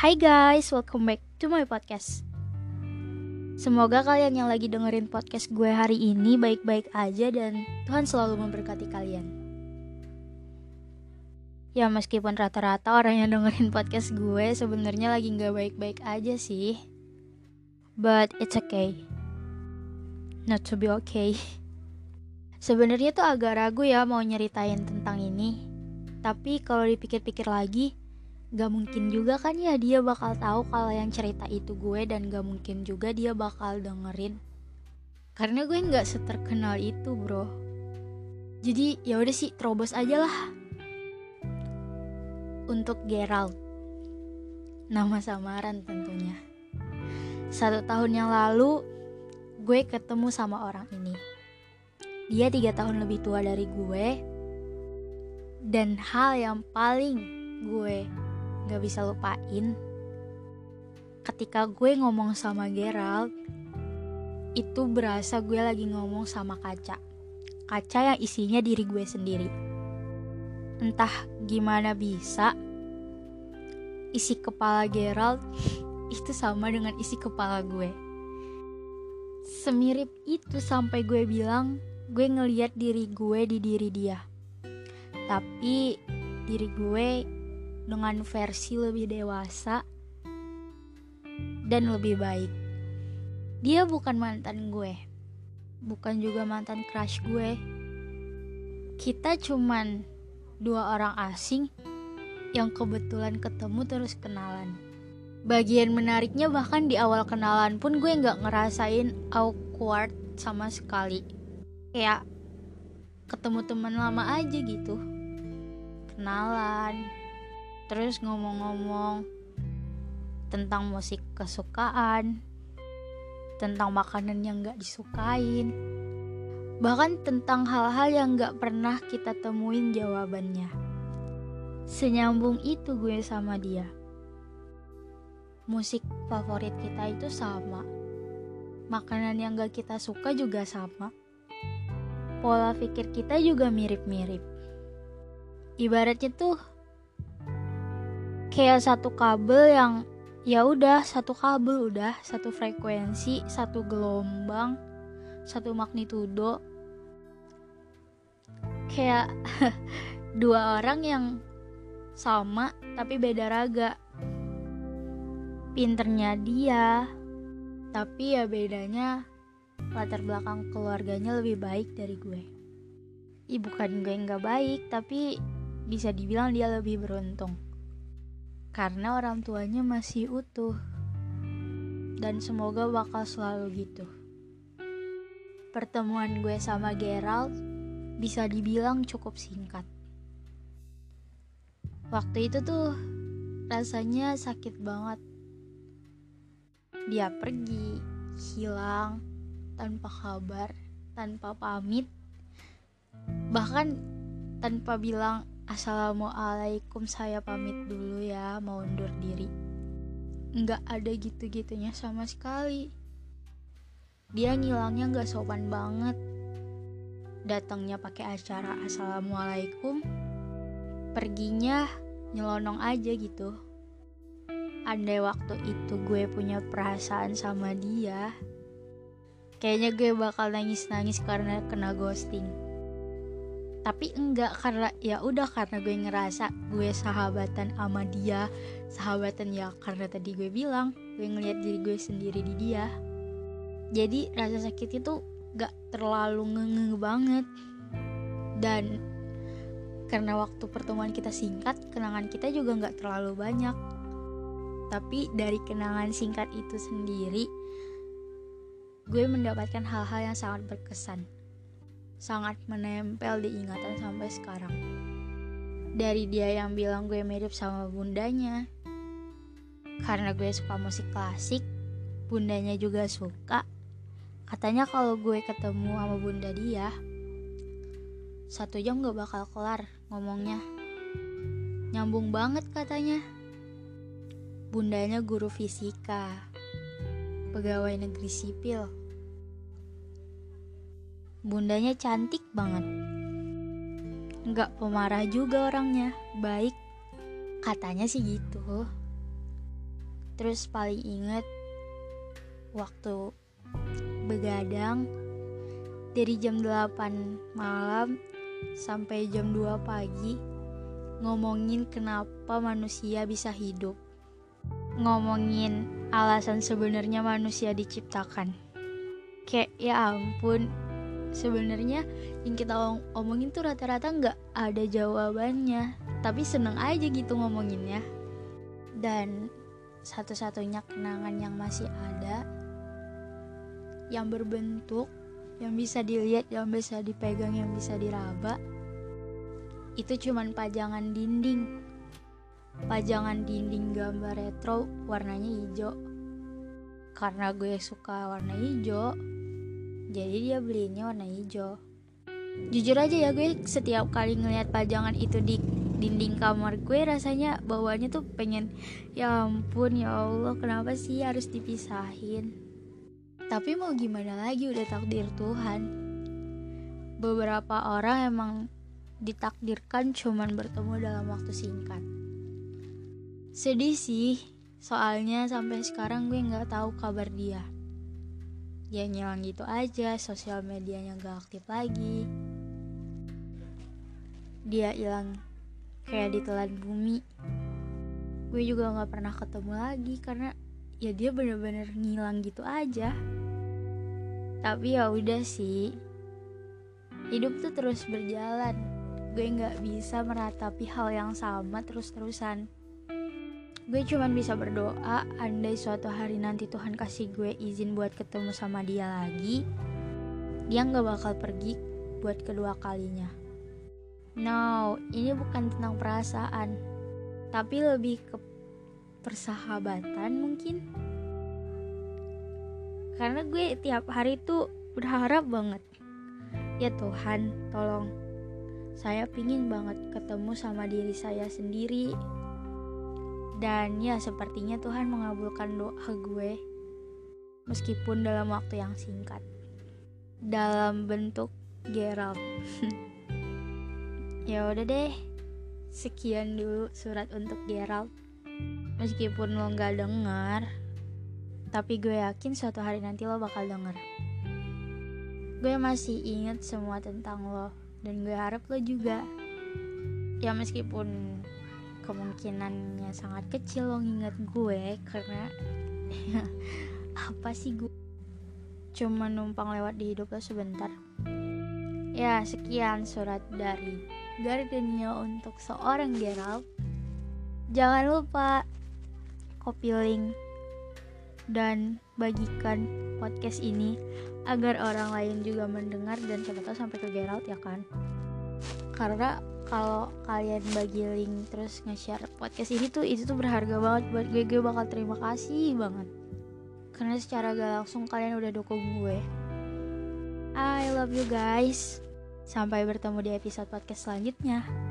Hai guys, welcome back to my podcast. Semoga kalian yang lagi dengerin podcast gue hari ini baik-baik aja dan Tuhan selalu memberkati kalian. Ya meskipun rata-rata orang yang dengerin podcast gue sebenarnya lagi nggak baik-baik aja sih. But it's okay. Not to be okay. Sebenarnya tuh agak ragu ya mau nyeritain tentang ini. Tapi kalau dipikir-pikir lagi, gak mungkin juga kan ya dia bakal tahu kalau yang cerita itu gue dan gak mungkin juga dia bakal dengerin. Karena gue nggak seterkenal itu bro. Jadi ya udah sih terobos aja lah. Untuk Gerald. Nama samaran tentunya. Satu tahun yang lalu gue ketemu sama orang ini. Dia tiga tahun lebih tua dari gue. Dan hal yang paling gue gak bisa lupain. Ketika gue ngomong sama Gerald itu berasa gue lagi ngomong sama kaca. Kaca yang isinya diri gue sendiri. Entah gimana bisa isi kepala Gerald itu sama dengan isi kepala gue. Semirip itu sampai gue bilang gue ngeliat diri gue di diri dia. Tapi diri gue dengan versi lebih dewasa dan lebih baik. Dia bukan mantan gue, bukan juga mantan crush gue. Kita cuman dua orang asing yang kebetulan ketemu terus kenalan. Bagian menariknya bahkan di awal kenalan pun gue nggak ngerasain awkward sama sekali. Kayak ketemu teman lama aja gitu. Kenalan, terus ngomong-ngomong tentang musik kesukaan, tentang makanan yang gak disukain, bahkan tentang hal-hal yang gak pernah kita temuin jawabannya. Senyambung itu gue sama dia. Musik favorit kita itu sama. Makanan yang gak kita suka juga sama. Pola pikir kita juga mirip-mirip. Ibaratnya tuh kayak satu kabel yang ya udah satu kabel udah satu frekuensi satu gelombang satu magnitudo. Kayak dua orang yang sama tapi beda raga. Pinternya dia tapi ya bedanya latar belakang keluarganya lebih baik dari gue. Ih bukan gue nggak baik tapi bisa dibilang dia lebih beruntung karena orang tuanya masih utuh dan semoga bakal selalu gitu. Pertemuan gue sama Gerald bisa dibilang cukup singkat. Waktu itu tuh rasanya sakit banget. Dia pergi, hilang, tanpa kabar, tanpa pamit, bahkan tanpa bilang Assalamualaikum saya pamit dulu ya mau undur diri. Nggak ada gitu-gitunya sama sekali. Dia ngilangnya nggak sopan banget. Datangnya pakai acara Assalamualaikum Perginya nyelonong aja gitu. Andai waktu itu gue punya perasaan sama dia Kayaknya gue bakal nangis-nangis karena kena ghosting tapi enggak karena ya udah karena gue ngerasa gue sahabatan sama dia sahabatan ya karena tadi gue bilang gue ngeliat diri gue sendiri di dia. Jadi rasa sakit itu gak terlalu ngenge banget. Dan karena waktu pertemuan kita singkat kenangan kita juga gak terlalu banyak. Tapi dari kenangan singkat itu sendiri gue mendapatkan hal-hal yang sangat berkesan sangat menempel di ingatan sampai sekarang. Dari dia yang bilang gue mirip sama bundanya, karena gue suka musik klasik, bundanya juga suka. Katanya kalau gue ketemu sama bunda dia, satu jam gak bakal kelar ngomongnya. Nyambung banget katanya. Bundanya guru fisika, pegawai negeri sipil Bundanya cantik banget. Nggak pemarah juga orangnya, baik. Katanya sih gitu. terus paling inget waktu begadang dari jam 8 malam sampai jam 2 pagi ngomongin kenapa manusia bisa hidup ngomongin alasan sebenarnya manusia diciptakan kayak ya ampun sebenarnya yang kita omongin tuh rata-rata nggak ada jawabannya. Tapi seneng aja gitu ngomonginnya. Dan satu-satunya kenangan yang masih ada yang berbentuk yang bisa dilihat yang bisa dipegang yang bisa diraba itu cuman pajangan dinding. Pajangan dinding gambar retro warnanya hijau. Karena gue suka warna hijau jadi dia belinya warna hijau. Jujur aja ya gue setiap kali ngeliat pajangan itu di dinding kamar gue rasanya bawaannya tuh pengen ya ampun ya Allah kenapa sih harus dipisahin? Tapi mau gimana lagi udah takdir Tuhan. Beberapa orang emang ditakdirkan cuman bertemu dalam waktu singkat. Sedih sih soalnya sampai sekarang gue nggak tahu kabar dia dia ngilang gitu aja sosial medianya gak aktif lagi. Dia hilang kayak ditelan bumi. Gue juga nggak pernah ketemu lagi karena ya dia bener-bener ngilang gitu aja. Tapi ya udah sih. Hidup tuh terus berjalan. Gue nggak bisa meratapi hal yang sama terus-terusan gue cuman bisa berdoa andai suatu hari nanti Tuhan kasih gue izin buat ketemu sama dia lagi dia nggak bakal pergi buat kedua kalinya. No ini bukan tentang perasaan tapi lebih ke persahabatan mungkin. Karena gue tiap hari tuh berharap banget ya Tuhan tolong saya pingin banget ketemu sama diri saya sendiri dan ya sepertinya Tuhan mengabulkan doa gue meskipun dalam waktu yang singkat. Dalam bentuk Gerald. ya udah deh. Sekian dulu surat untuk Gerald. Meskipun lo nggak denger, tapi gue yakin suatu hari nanti lo bakal denger. Gue masih inget semua tentang lo dan gue harap lo juga. Ya meskipun kemungkinannya sangat kecil lo nginget gue karena apa sih gue? Cuma numpang lewat di hidup lo sebentar. Ya sekian surat dari Gardenia untuk seorang Gerald. Jangan lupa copy link dan bagikan podcast ini agar orang lain juga mendengar dan siapa sampai ke Gerald ya kan karena kalau kalian bagi link terus nge-share podcast ini tuh itu tuh berharga banget buat gue. Gue bakal terima kasih banget. Karena secara gak langsung kalian udah dukung gue. I love you guys. Sampai bertemu di episode podcast selanjutnya